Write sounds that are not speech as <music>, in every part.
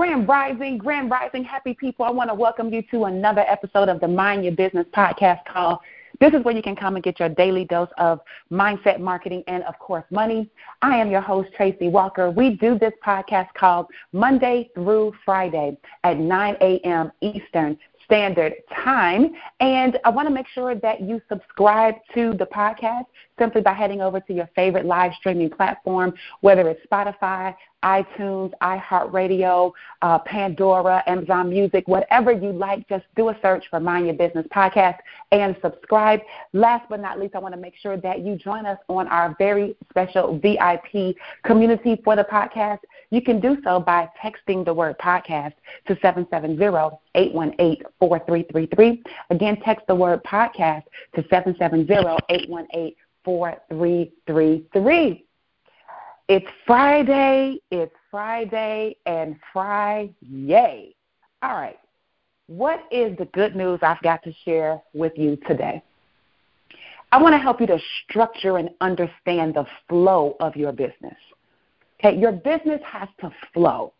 Grand Rising, Grand Rising, happy people. I want to welcome you to another episode of the Mind Your Business podcast call. This is where you can come and get your daily dose of mindset marketing and, of course, money. I am your host, Tracy Walker. We do this podcast called Monday through Friday at 9 a.m. Eastern Standard Time. And I want to make sure that you subscribe to the podcast simply by heading over to your favorite live streaming platform, whether it's Spotify, iTunes, iHeartRadio, uh, Pandora, Amazon Music, whatever you like. Just do a search for Mind Your Business Podcast and subscribe. Last but not least, I want to make sure that you join us on our very special VIP community for the podcast. You can do so by texting the word podcast to 770-818-4333. Again, text the word podcast to 770-818-4333. It's Friday, it's Friday, and Friday. All right. What is the good news I've got to share with you today? I want to help you to structure and understand the flow of your business. Okay, your business has to flow.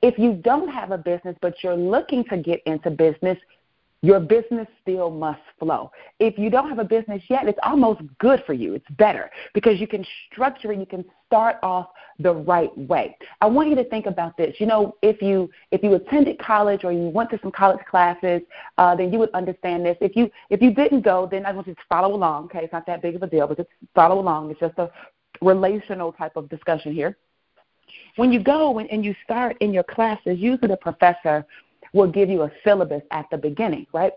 If you don't have a business but you're looking to get into business, your business still must flow. If you don't have a business yet, it's almost good for you. It's better because you can structure it, you can start off the right way. I want you to think about this. You know, if you if you attended college or you went to some college classes, uh, then you would understand this. If you if you didn't go, then I want you to follow along. Okay, it's not that big of a deal, but just follow along. It's just a relational type of discussion here. When you go and you start in your classes, usually the professor will give you a syllabus at the beginning, right?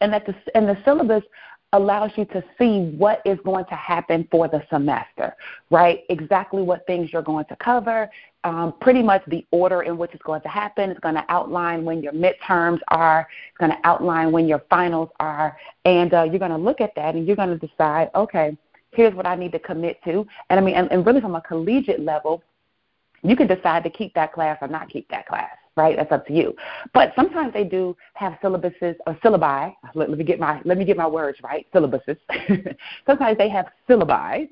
And that the and the syllabus allows you to see what is going to happen for the semester, right? Exactly what things you're going to cover, um, pretty much the order in which it's going to happen. It's going to outline when your midterms are, it's going to outline when your finals are, and uh, you're going to look at that and you're going to decide, okay, here's what I need to commit to. And I mean, and, and really from a collegiate level, you can decide to keep that class or not keep that class, right? That's up to you. But sometimes they do have syllabuses or syllabi. Let, let me get my let me get my words right. Syllabuses. <laughs> sometimes they have syllabi.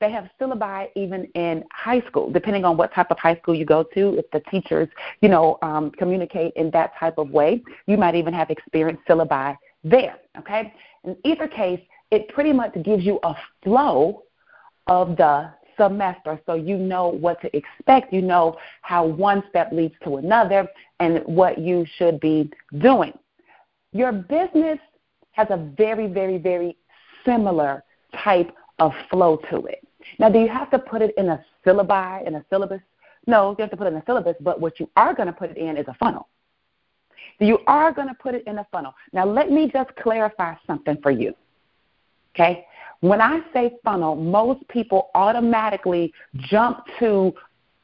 They have syllabi even in high school, depending on what type of high school you go to. If the teachers, you know, um, communicate in that type of way, you might even have experienced syllabi there. Okay. In either case, it pretty much gives you a flow of the semester so you know what to expect. You know how one step leads to another and what you should be doing. Your business has a very, very, very similar type of flow to it. Now, do you have to put it in a syllabi, in a syllabus? No, you have to put it in a syllabus, but what you are going to put it in is a funnel. You are going to put it in a funnel. Now, let me just clarify something for you. Okay? When I say funnel, most people automatically jump to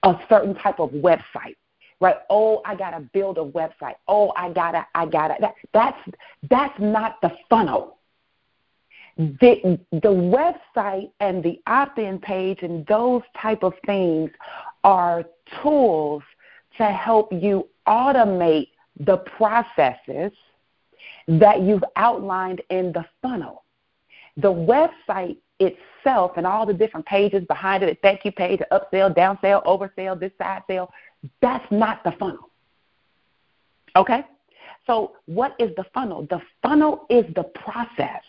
a certain type of website. Right? Oh, I gotta build a website. Oh, I gotta, I gotta. That, that's that's not the funnel. The the website and the opt-in page and those type of things are tools to help you automate the processes that you've outlined in the funnel the website itself and all the different pages behind it, thank you page, upsell, downsell, oversell, this side sale, that's not the funnel. Okay? So, what is the funnel? The funnel is the process.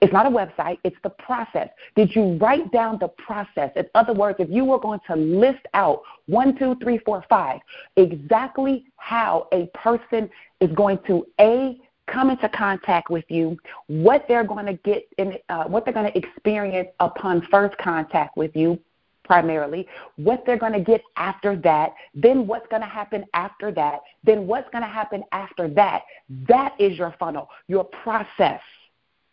It's not a website, it's the process. Did you write down the process? In other words, if you were going to list out one, two, three, four, five, exactly how a person is going to A, come into contact with you, what they're going to get in, uh, what they're going to experience upon first contact with you, primarily, what they're going to get after that, then what's going to happen after that, then what's going to happen after that. That is your funnel, your process.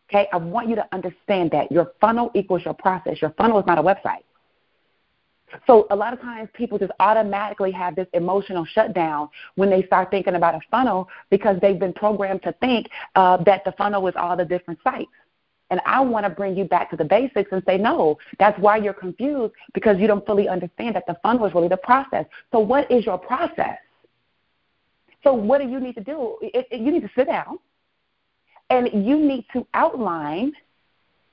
Okay, I want you to understand that your funnel equals your process. Your funnel is not a website. So a lot of times people just automatically have this emotional shutdown when they start thinking about a funnel because they've been programmed to think uh, that the funnel is all the different sites. And I want to bring you back to the basics and say, no, that's why you're confused because you don't fully understand that the funnel is really the process. So what is your process? So what do you need to do? It, it, you need to sit down and you need to outline –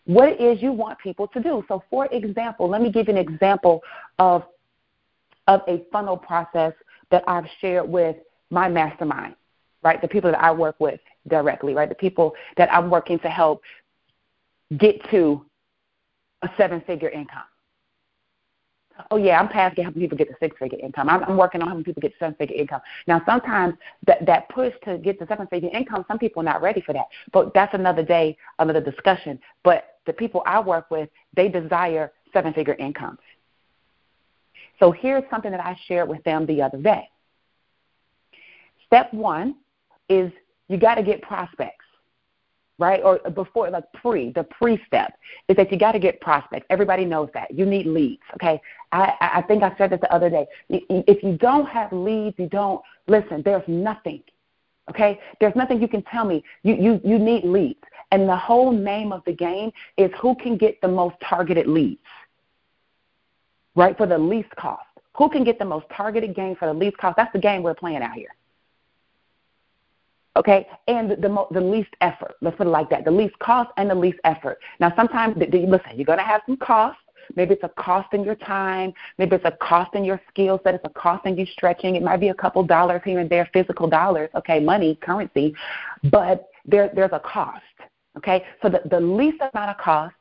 what it is you want people to do. So, for example, let me give you an example of, of a funnel process that I've shared with my mastermind, right? The people that I work with directly, right? The people that I'm working to help get to a seven figure income. Oh yeah, I'm past helping people get to six figure income. I'm, I'm working on helping people get seven figure income. Now sometimes that that push to get to seven figure income, some people are not ready for that. But that's another day, another discussion. But the people I work with, they desire seven figure incomes. So here's something that I shared with them the other day. Step one is you got to get prospects right? Or before, like pre, the pre step is that you got to get prospects. Everybody knows that. You need leads, okay? I, I think I said this the other day. If you don't have leads, you don't, listen, there's nothing, okay? There's nothing you can tell me. You, you, you need leads. And the whole name of the game is who can get the most targeted leads, right? For the least cost. Who can get the most targeted game for the least cost? That's the game we're playing out here okay, and the, the, the least effort. Let's put it like that: the least cost and the least effort. Now, sometimes, listen, you're going to have some cost. Maybe it's a cost in your time. Maybe it's a cost in your skill set. It's a cost in you stretching. It might be a couple dollars here and there, physical dollars, okay, money, currency, but there, there's a cost, okay? So the, the least amount of cost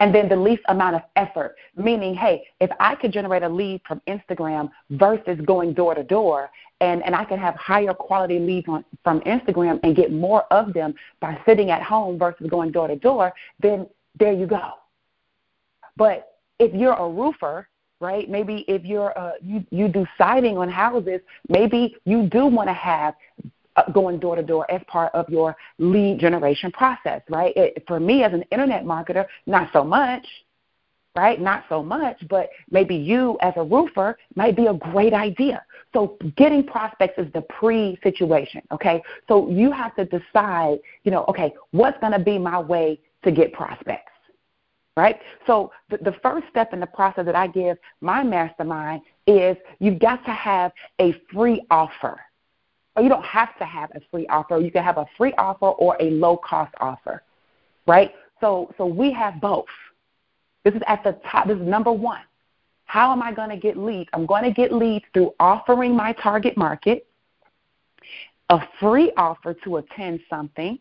and then the least amount of effort. Meaning, hey, if I could generate a lead from Instagram versus going door to door, and, and I can have higher quality leads on, from Instagram and get more of them by sitting at home versus going door to door, then there you go. But if you're a roofer, right? Maybe if you're uh, you you do siding on houses, maybe you do want to have Uh, going door to door as part of your lead generation process, right? It, for me as an internet marketer, not so much, right? Not so much, but maybe you as a roofer might be a great idea. So getting prospects is the pre situation, okay? So you have to decide, you know, okay, what's going to be my way to get prospects? Right? So the, the first step in the process that I give my mastermind is you've got to have a free offer or you don't have to have a free offer. You can have a free offer or a low cost offer, right? So, so we have both. This is at the top. This is number one. How am I going to get leads? I'm going to get leads through offering my target market a free offer to attend something,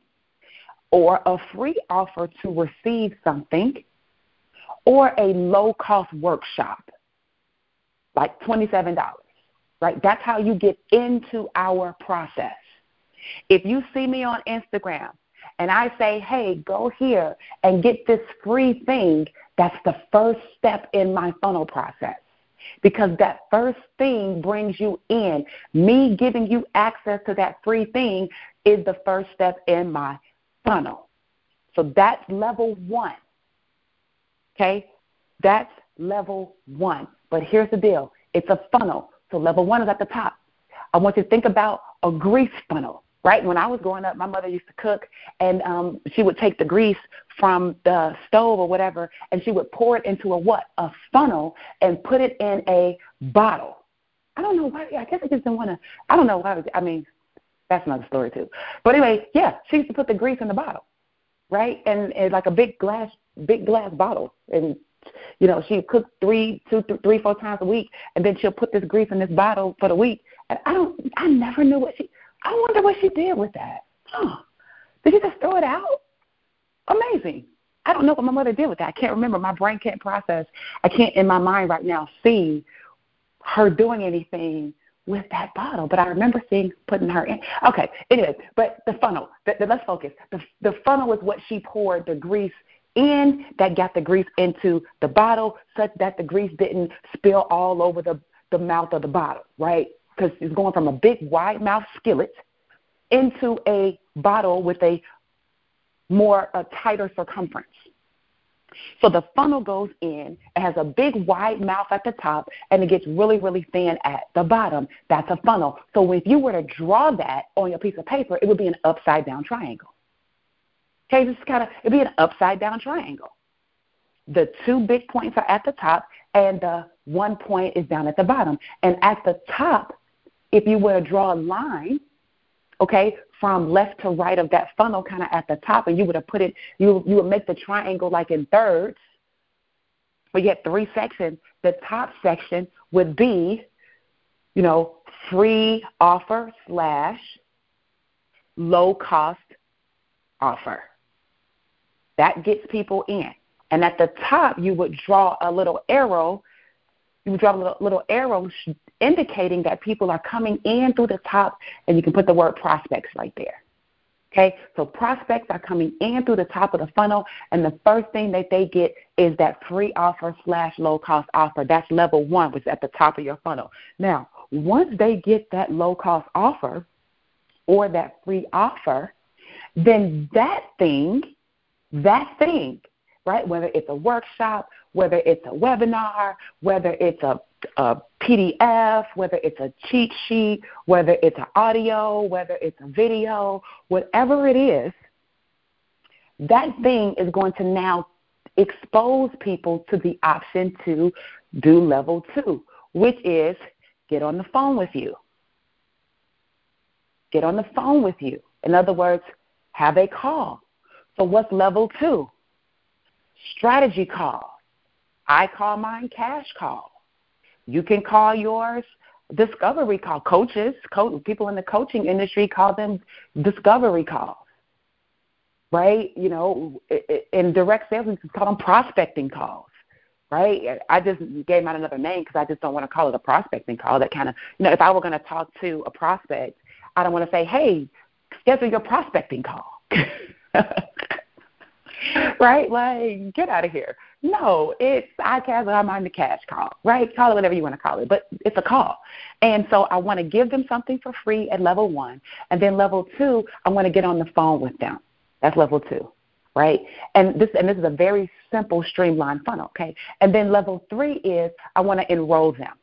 or a free offer to receive something, or a low cost workshop, like $27 right? That's how you get into our process. If you see me on Instagram and I say, hey, go here and get this free thing, that's the first step in my funnel process. Because that first thing brings you in. Me giving you access to that free thing is the first step in my funnel. So that's level one. Okay? That's level one. But here's the deal it's a funnel. So level one is at the top. I want you to think about a grease funnel, right? When I was growing up, my mother used to cook, and um, she would take the grease from the stove or whatever, and she would pour it into a what? A funnel, and put it in a bottle. I don't know why. I guess I just didn't want to. I don't know why. I mean, that's another story too. But anyway, yeah, she used to put the grease in the bottle, right? And, and like a big glass, big glass bottle, and you know, she cook three, two, th- three, four times a week, and then she'll put this grease in this bottle for the week. And I don't, I never knew what she. I wonder what she did with that. Huh? Did she just throw it out? Amazing. I don't know what my mother did with that. I can't remember. My brain can't process. I can't in my mind right now see her doing anything with that bottle. But I remember seeing putting her in. Okay. Anyway, but the funnel. The, the, let's focus. The, the funnel was what she poured the grease in that got the grease into the bottle such that the grease didn't spill all over the, the mouth of the bottle, right? Because it's going from a big wide mouth skillet into a bottle with a more a tighter circumference. So the funnel goes in, it has a big wide mouth at the top, and it gets really, really thin at the bottom. That's a funnel. So if you were to draw that on your piece of paper, it would be an upside down triangle. Okay, this is kind of it'd be an upside down triangle. The two big points are at the top, and the one point is down at the bottom. And at the top, if you were to draw a line, okay, from left to right of that funnel, kind of at the top, and you would have put it, you you would make the triangle like in thirds. But had three sections. The top section would be you know, free offer slash low cost offer. That gets people in. And at the top, you would draw a little arrow. You would draw a little, arrow indicating that people are coming in through the top, and you can put the word prospects right there. Okay, so prospects are coming in through the top of the funnel, and the first thing that they get is that free offer slash low cost offer. That's level one, which is at the top of your funnel. Now, once they get that low cost offer or that free offer, then that thing, that thing, right, whether it's a workshop, whether it's a webinar, whether it's a a PDF, whether it's a cheat sheet, whether it's an audio, whether it's a video, whatever it is, that thing is going to now expose people to the option to do level two, which is get on the phone with you. Get on the phone with you. In other words, have a call. So, what's level two? Strategy call. I call mine cash call. You can call yours discovery call. Coaches, co- people in the coaching industry call them discovery calls, right? You know, in direct sales, we call them prospecting calls, right? I just gave out another name because I just don't want to call it a prospecting call. That kind of, you know, if I were going to talk to a prospect, I don't want to say, hey, schedule your prospecting call. <laughs> <laughs> right? Like, get out of here. No, it's I cash I'm on the cash call, right? Call it whatever you want to call it, but it's a call. And so I want to give them something for free at level one. And then level two, I want to get on the phone with them. That's level two. Right? And this and this is a very simple streamlined funnel, okay? And then level three is I want to enroll them.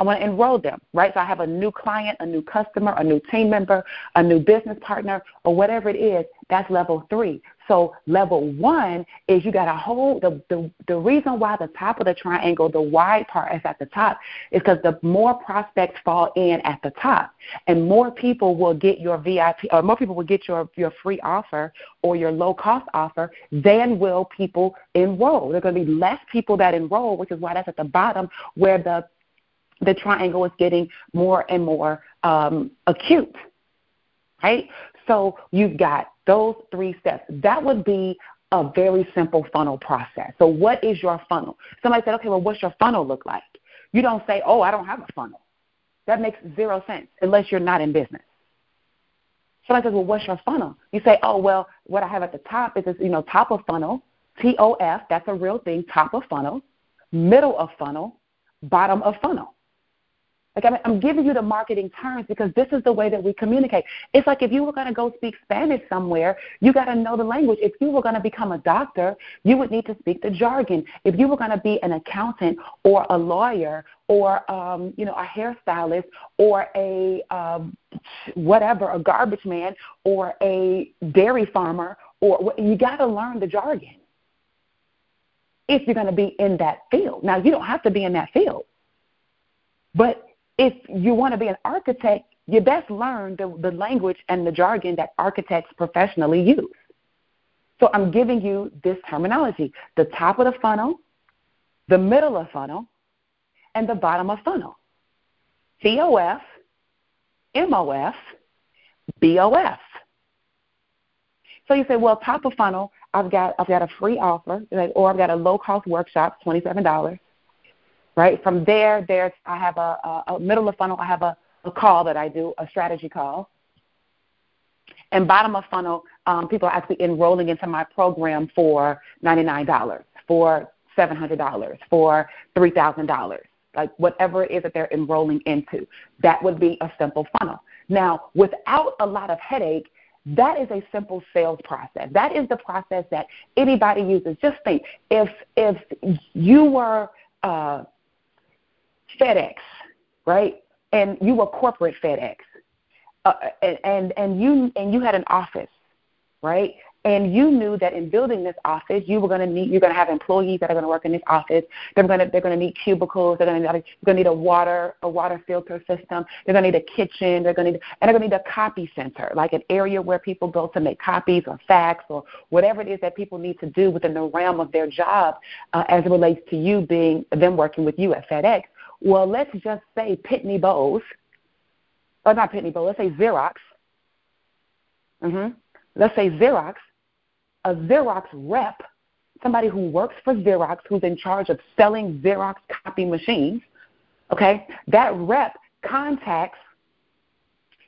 I want to enroll them, right? So I have a new client, a new customer, a new team member, a new business partner, or whatever it is. That's level three. So level one is you got to hold the, the the reason why the top of the triangle, the wide part is at the top, is because the more prospects fall in at the top, and more people will get your VIP, or more people will get your your free offer or your low cost offer than will people enroll. There's going to be less people that enroll, which is why that's at the bottom where the the triangle is getting more and more um, acute, right? So you've got those three steps. That would be a very simple funnel process. So what is your funnel? Somebody said, okay, well, what's your funnel look like? You don't say, oh, I don't have a funnel. That makes zero sense unless you're not in business. Somebody says, well, what's your funnel? You say, oh, well, what I have at the top is this, you know, top of funnel, T-O-F, that's a real thing, top of funnel, middle of funnel, bottom of funnel. Like I'm, I'm giving you the marketing terms because this is the way that we communicate. It's like if you were going to go speak Spanish somewhere, you got to know the language. If you were going to become a doctor, you would need to speak the jargon. If you were going to be an accountant or a lawyer or um, you know a hairstylist or a um, whatever, a garbage man or a dairy farmer, or you got to learn the jargon if you're going to be in that field. Now you don't have to be in that field, but if you want to be an architect, you best learn the, the language and the jargon that architects professionally use. So I'm giving you this terminology the top of the funnel, the middle of funnel, and the bottom of funnel. TOF, MOF, BOF. So you say, well, top of funnel, I've got I've got a free offer, or I've got a low cost workshop, twenty seven dollars right? From there, there's I have a, a, a middle of funnel. I have a, a call that I do, a strategy call. And bottom of funnel, um, people are actually enrolling into my program for $99, for $700, for $3,000, like whatever it is that they're enrolling into. That would be a simple funnel. Now, without a lot of headache, that is a simple sales process. That is the process that anybody uses. Just think if if you were uh, FedEx, right? And you were corporate FedEx, uh, and and you and you had an office, right? And you knew that in building this office, you were going to need you're going to have employees that are going to work in this office. They're going to they're going to need cubicles. They're going to need, going to need a water a water filter system. They're going to need a kitchen. They're going to need and they're going to need a copy center, like an area where people go to make copies or fax or whatever it is that people need to do within the realm of their job, uh, as it relates to you being them working with you at FedEx well, let's just say Pitney Bowes, or not Pitney Bowes, let's say Xerox. Mm-hmm. Let's say Xerox, a Xerox rep, somebody who works for Xerox, who's in charge of selling Xerox copy machines, okay, that rep contacts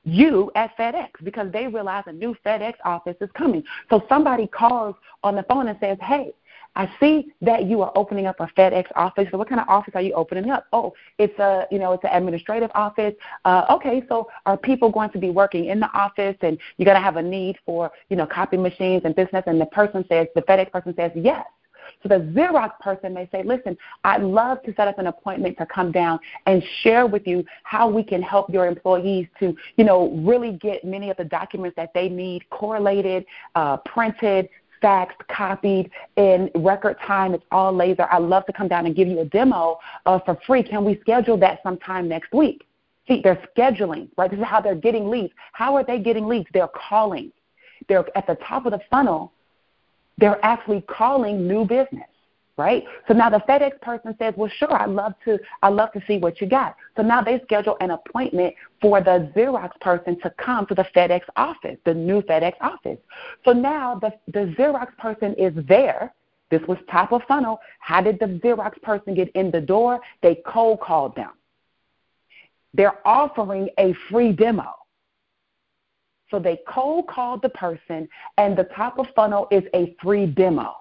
you at FedEx because they realize a new FedEx office is coming. So somebody calls on the phone and says, Hey, I see that you are opening up a FedEx office. So what kind of office are you opening up? Oh, it's a you know it's an administrative office. Uh, okay, so are people going to be working in the office and you're going to have a need for you know copy machines and business? And the person says the FedEx person says yes. So the Xerox person may say, listen, I'd love to set up an appointment to come down and share with you how we can help your employees to, you know, really get many of the documents that they need correlated, uh, printed, faxed, copied in record time. It's all laser. I'd love to come down and give you a demo uh, for free. Can we schedule that sometime next week? See, they're scheduling, right? This is how they're getting leads. How are they getting leads? They're calling. They're at the top of the funnel they're actually calling new business, right? So now the FedEx person says, "Well, sure, I love to, I love to see what you got." So now they schedule an appointment for the Xerox person to come to the FedEx office, the new FedEx office. So now the the Xerox person is there. This was top of funnel. How did the Xerox person get in the door? They cold called them. They're offering a free demo. So they cold called the person, and the top of funnel is a free demo.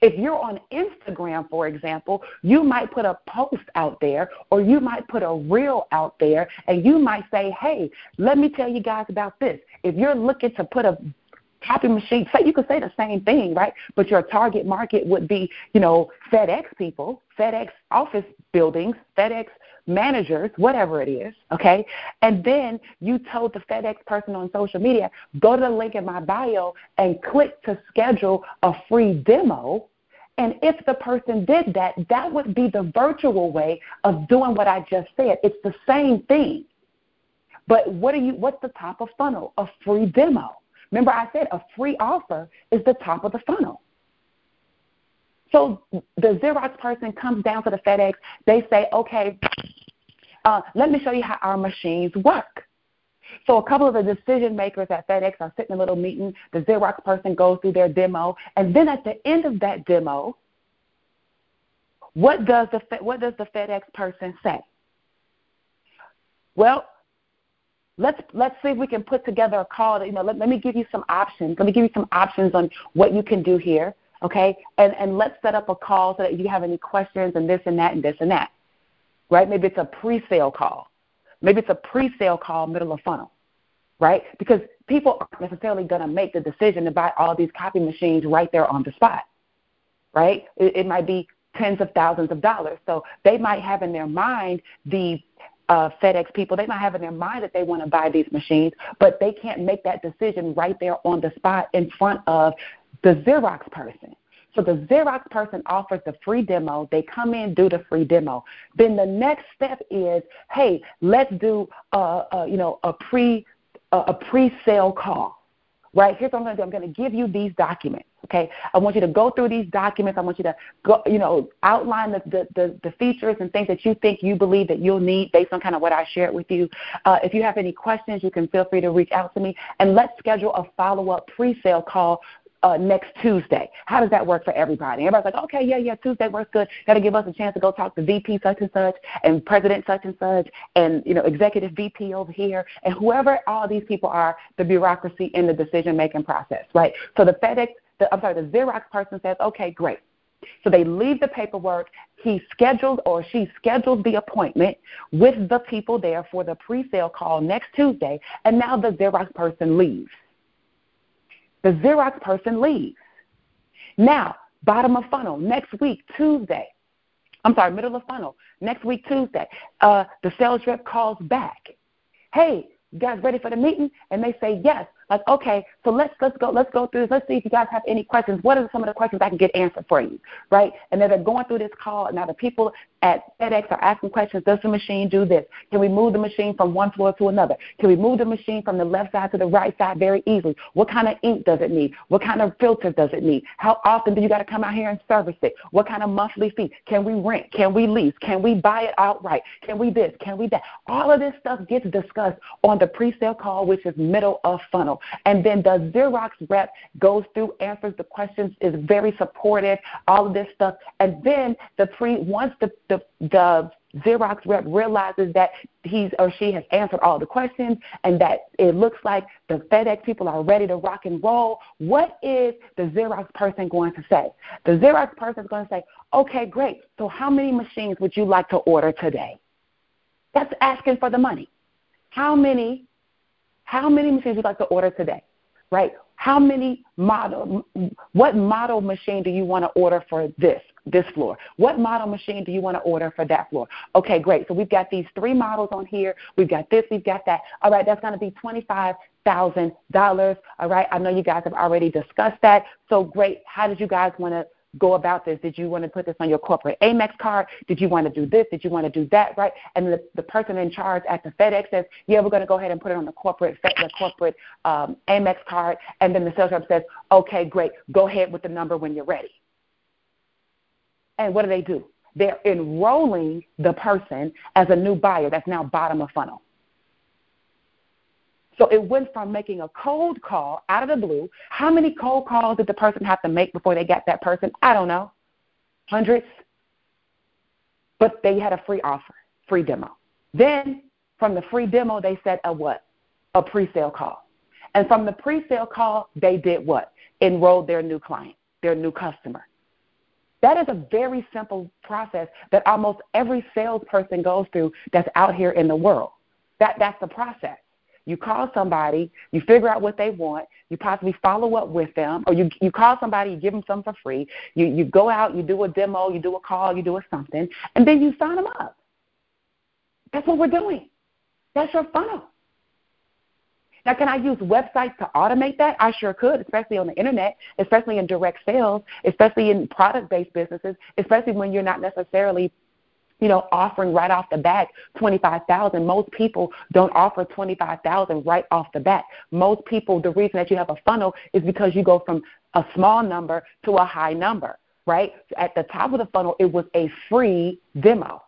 If you're on Instagram, for example, you might put a post out there or you might put a reel out there and you might say, hey, let me tell you guys about this. If you're looking to put a copy machine, say you could say the same thing, right? But your target market would be, you know, FedEx people, FedEx office buildings, FedEx managers, whatever it is, okay? And then you told the FedEx person on social media, go to the link in my bio and click to schedule a free demo. And if the person did that, that would be the virtual way of doing what I just said. It's the same thing. But what are you what's the top of funnel? A free demo. Remember I said a free offer is the top of the funnel. So the Xerox person comes down to the FedEx. They say, okay, uh, let me show you how our machines work. So a couple of the decision makers at FedEx are sitting in a little meeting. The Xerox person goes through their demo, and then at the end of that demo, what does the what does the FedEx person say? Well, let's let's see if we can put together a call. you know, let, let me give you some options. Let me give you some options on what you can do here okay? And and let's set up a call so that you have any questions and this and that and this and that, right? Maybe it's a pre-sale call. Maybe it's a pre-sale call, middle of funnel, right? Because people aren't necessarily going to make the decision to buy all these copy machines right there on the spot, right? It, it might be tens of thousands of dollars. So they might have in their mind the uh, FedEx people, they might have in their mind that they want to buy these machines, but they can't make that decision right there on the spot in front of the Xerox person. So the Xerox person offers the free demo. They come in, do the free demo. Then the next step is, hey, let's do a, a you know a pre a, a pre-sale call. Right here's what I'm going to do. I'm going to give you these documents. Okay, I want you to go through these documents. I want you to go, you know, outline the, the, the, the features and things that you think you believe that you'll need based on kind of what I shared with you. Uh, if you have any questions, you can feel free to reach out to me, and let's schedule a follow-up pre-sale call uh, next Tuesday. How does that work for everybody? Everybody's like, okay, yeah, yeah, Tuesday works good. Got to give us a chance to go talk to VP such and such and President such and such and you know Executive VP over here and whoever all these people are, the bureaucracy in the decision making process, right? So the FedEx, the, I'm sorry, the Xerox person says, okay, great. So they leave the paperwork. He scheduled or she scheduled the appointment with the people there for the pre-sale call next Tuesday, and now the Xerox person leaves the Xerox person leaves. Now, bottom of funnel, next week, Tuesday. I'm sorry, middle of funnel, next week, Tuesday. Uh, the sales rep calls back. Hey, you guys ready for the meeting? And they say, yes. Like, okay, so let's let's go let's go through this. Let's see if you guys have any questions. What are some of the questions I can get answered for you, right? And then they're going through this call. And now the people at FedEx are asking questions. Does the machine do this? Can we move the machine from one floor to another? Can we move the machine from the left side to the right side very easily? What kind of ink does it need? What kind of filter does it need? How often do you got to come out here and service it? What kind of monthly fee? Can we rent? Can we lease? Can we buy it outright? Can we this? Can we that? All of this stuff gets discussed on the pre-sale call, which is middle of funnel. And then the Xerox rep goes through, answers the questions, is very supportive, all of this stuff. And then the pre once the the, the Xerox rep realizes that he's or she has answered all the questions and that it looks like the FedEx people are ready to rock and roll, what is the Xerox person going to say? The Xerox person is going to say, okay, great. So how many machines would you like to order today? That's asking for the money. How many, how many machines would you like to order today? Right? How many model, what model machine do you want to order for this? this floor? What model machine do you want to order for that floor? Okay, great. So we've got these three models on here. We've got this, we've got that. All right, that's going to be $25,000. All right, I know you guys have already discussed that. So great. How did you guys want to go about this? Did you want to put this on your corporate Amex card? Did you want to do this? Did you want to do that? Right? And the, the person in charge at the FedEx says, "Yeah, we're going to go ahead and put it on the corporate the corporate um, Amex card." And then the sales rep says, "Okay, great. Go ahead with the number when you're ready." And what do they do? They're enrolling the person as a new buyer that's now bottom of funnel. So it went from making a cold call out of the blue. How many cold calls did the person have to make before they got that person? I don't know. Hundreds. But they had a free offer, free demo. Then from the free demo, they said a what? A pre sale call. And from the pre sale call, they did what? Enrolled their new client, their new customer. That is a very simple process that almost every salesperson goes through that's out here in the world. That, that's the process. You call somebody, you figure out what they want, you possibly follow up with them, or you, you call somebody, you give them something for free, you, you go out, you do a demo, you do a call, you do a something, and then you sign them up. That's what we're doing. That's your funnel. Now, can I use websites to automate that? I sure could, especially on the internet, especially in direct sales, especially in product based businesses, especially when you're not necessarily you know, offering right off the bat twenty five thousand. Most people don't offer twenty five thousand right off the bat. Most people, the reason that you have a funnel is because you go from a small number to a high number, right? At the top of the funnel, it was a free demo.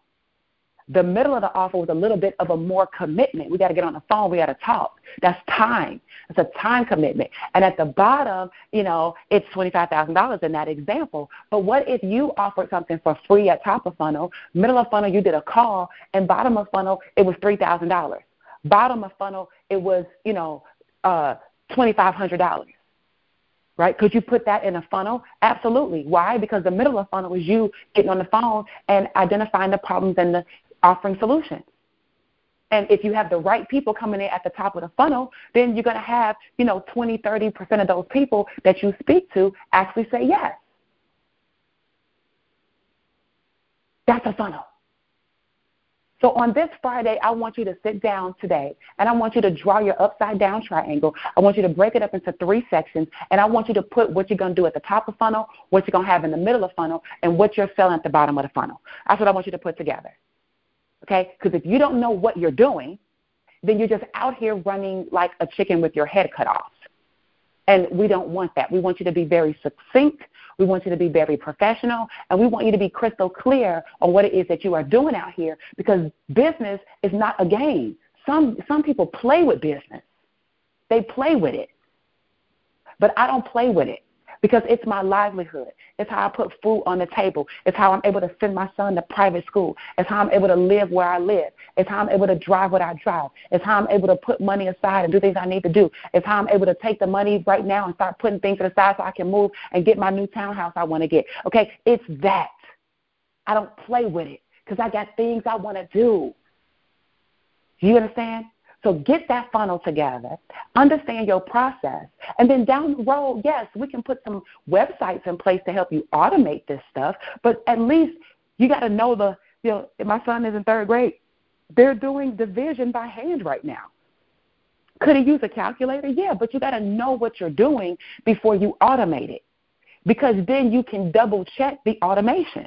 The middle of the offer was a little bit of a more commitment. We got to get on the phone. We got to talk. That's time. It's a time commitment. And at the bottom, you know, it's $25,000 in that example. But what if you offered something for free at top of funnel, middle of funnel, you did a call, and bottom of funnel, it was $3,000. Bottom of funnel, it was, you know, uh, $2,500 right? Could you put that in a funnel? Absolutely. Why? Because the middle of funnel is you getting on the phone and identifying the problems and the offering solutions. And if you have the right people coming in at the top of the funnel, then you're going to have, you know, 20, 30% of those people that you speak to actually say yes. That's a funnel. So on this Friday, I want you to sit down today and I want you to draw your upside down triangle. I want you to break it up into three sections and I want you to put what you're going to do at the top of the funnel, what you're going to have in the middle of funnel, and what you're selling at the bottom of the funnel. That's what I want you to put together. Okay? Because if you don't know what you're doing, then you're just out here running like a chicken with your head cut off. And we don't want that. We want you to be very succinct. We want you to be very professional. And we want you to be crystal clear on what it is that you are doing out here because business is not a game. Some, some people play with business, they play with it. But I don't play with it because it's my livelihood. It's how I put food on the table. It's how I'm able to send my son to private school. It's how I'm able to live where I live. It's how I'm able to drive what I drive. It's how I'm able to put money aside and do things I need to do. It's how I'm able to take the money right now and start putting things to the side so I can move and get my new townhouse I want to get. Okay? It's that. I don't play with it because I got things I want to do. You understand? So get that funnel together, understand your process, and then down the road, yes, we can put some websites in place to help you automate this stuff, but at least you got to know the, you know, my son is in third grade. They're doing division by hand right now. Could it use a calculator? Yeah, but you got to know what you're doing before you automate it because then you can double check the automation.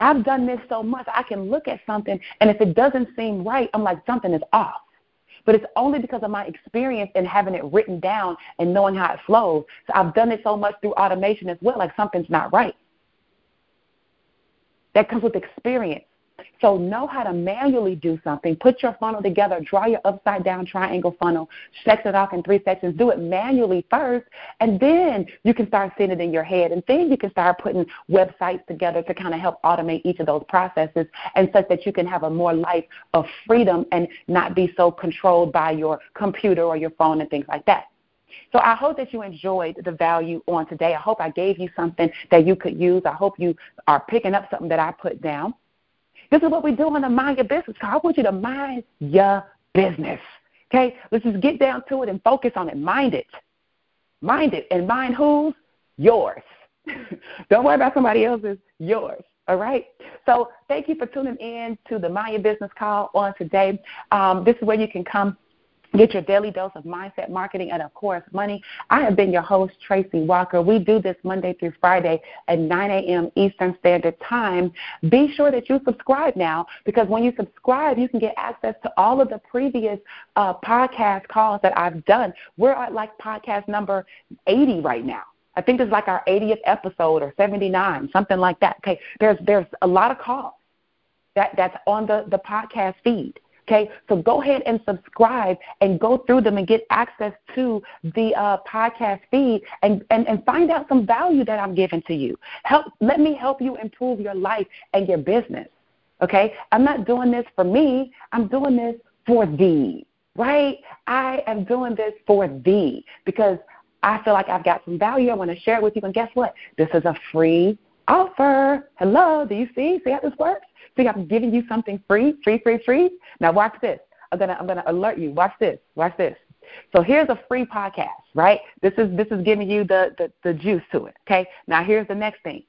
I've done this so much, I can look at something, and if it doesn't seem right, I'm like, something is off. But it's only because of my experience in having it written down and knowing how it flows. So I've done it so much through automation as well, like something's not right. That comes with experience. So know how to manually do something. Put your funnel together. Draw your upside down triangle funnel. Section it off in three sections. Do it manually first, and then you can start seeing it in your head. And then you can start putting websites together to kind of help automate each of those processes, and such that you can have a more life of freedom and not be so controlled by your computer or your phone and things like that. So I hope that you enjoyed the value on today. I hope I gave you something that you could use. I hope you are picking up something that I put down. This is what we do on the Mind Your Business call. I want you to mind your business. Okay? Let's just get down to it and focus on it. Mind it. Mind it. And mind whose? Yours. <laughs> Don't worry about somebody else's. Yours. All right. So thank you for tuning in to the Mind Your Business call on today. Um, this is where you can come Get your daily dose of mindset marketing and, of course, money. I have been your host, Tracy Walker. We do this Monday through Friday at 9 a.m. Eastern Standard Time. Be sure that you subscribe now because when you subscribe, you can get access to all of the previous uh, podcast calls that I've done. We're at like podcast number 80 right now. I think it's like our 80th episode or 79, something like that. Okay, there's there's a lot of calls that that's on the the podcast feed. Okay, so go ahead and subscribe and go through them and get access to the uh, podcast feed and, and, and find out some value that I'm giving to you. Help, let me help you improve your life and your business. Okay, I'm not doing this for me. I'm doing this for thee. Right? I am doing this for thee because I feel like I've got some value. I want to share it with you. And guess what? This is a free offer. Hello, do you see? See how this works? See, I'm giving you something free, free, free, free. Now watch this. I'm gonna I'm gonna alert you. Watch this. Watch this. So here's a free podcast, right? This is this is giving you the, the, the juice to it. Okay. Now here's the next thing.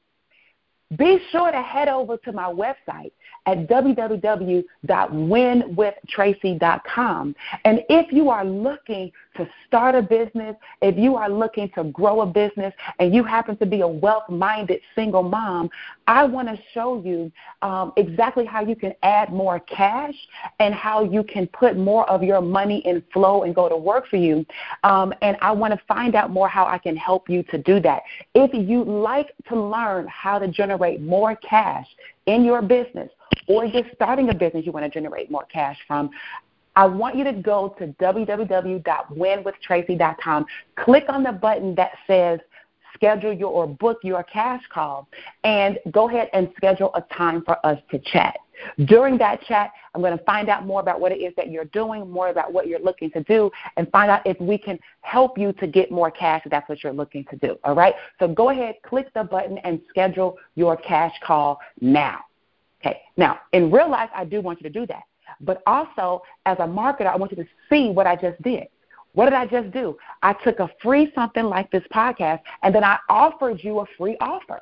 Be sure to head over to my website at www.winwithtracy.com. And if you are looking to start a business, if you are looking to grow a business, and you happen to be a wealth minded single mom, I want to show you um, exactly how you can add more cash and how you can put more of your money in flow and go to work for you. Um, and I want to find out more how I can help you to do that. If you like to learn how to generate more cash in your business, or you're starting a business you want to generate more cash from, I want you to go to www.winwithtracy.com. Click on the button that says schedule your or book your cash call and go ahead and schedule a time for us to chat. During that chat, I'm going to find out more about what it is that you're doing, more about what you're looking to do, and find out if we can help you to get more cash if that's what you're looking to do. All right? So go ahead, click the button, and schedule your cash call now. Okay. Now, in real life, I do want you to do that. But also, as a marketer, I want you to see what I just did. What did I just do? I took a free something like this podcast, and then I offered you a free offer.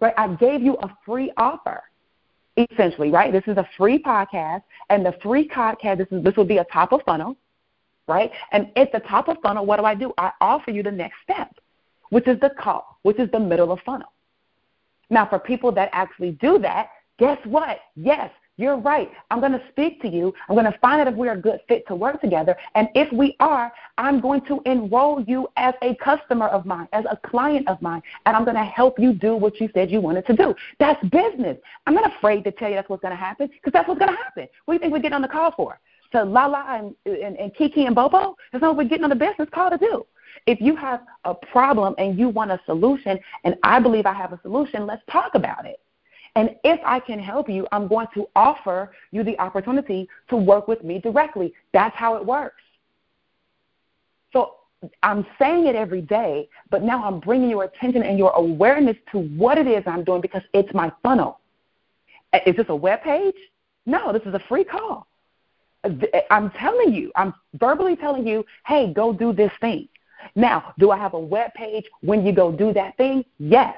Right? I gave you a free offer, essentially. Right? This is a free podcast, and the free podcast. This is this will be a top of funnel, right? And at the top of funnel, what do I do? I offer you the next step, which is the call, which is the middle of funnel. Now, for people that actually do that, guess what? Yes, you're right. I'm going to speak to you. I'm going to find out if we're a good fit to work together. And if we are, I'm going to enroll you as a customer of mine, as a client of mine, and I'm going to help you do what you said you wanted to do. That's business. I'm not afraid to tell you that's what's going to happen because that's what's going to happen. What do you think we're getting on the call for? To Lala and, and, and Kiki and Bobo? That's not what we're getting on the business call to do. If you have a problem and you want a solution, and I believe I have a solution, let's talk about it. And if I can help you, I'm going to offer you the opportunity to work with me directly. That's how it works. So I'm saying it every day, but now I'm bringing your attention and your awareness to what it is I'm doing because it's my funnel. Uh, is this a web page? No, this is a free call. Uh, uh, I'm telling you, I'm verbally telling you, hey, go do this thing. Now, do I have a web page when you go do that thing? Yes.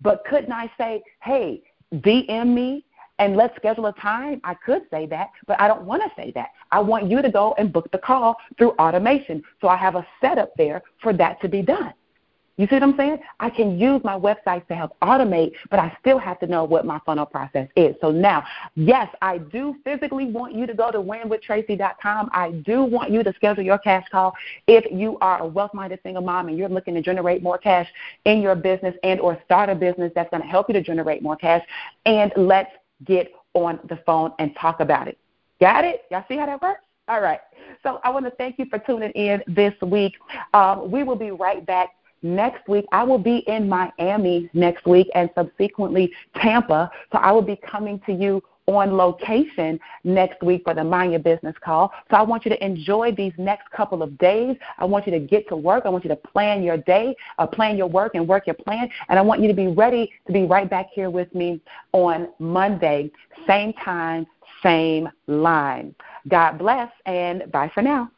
But couldn't I say, hey, DM me and let's schedule a time. I could say that, but I don't want to say that. I want you to go and book the call through automation. So I have a setup there for that to be done. You see what I'm saying? I can use my website to help automate, but I still have to know what my funnel process is. So now, yes, I do physically want you to go to winwithtracy.com. I do want you to schedule your cash call if you are a wealth-minded single mom and you're looking to generate more cash in your business and or start a business that's going to help you to generate more cash. And let's get on the phone and talk about it. Got it? Y'all see how that works? All right. So I want to thank you for tuning in this week. Um, we will be right back next week. I will be in Miami next week and subsequently Tampa. So I will be coming to you on location next week for the Mind Your Business call. So I want you to enjoy these next couple of days. I want you to get to work. I want you to plan your day, uh, plan your work, and work your plan. And I want you to be ready to be right back here with me on Monday, same time, same line. God bless, and bye for now.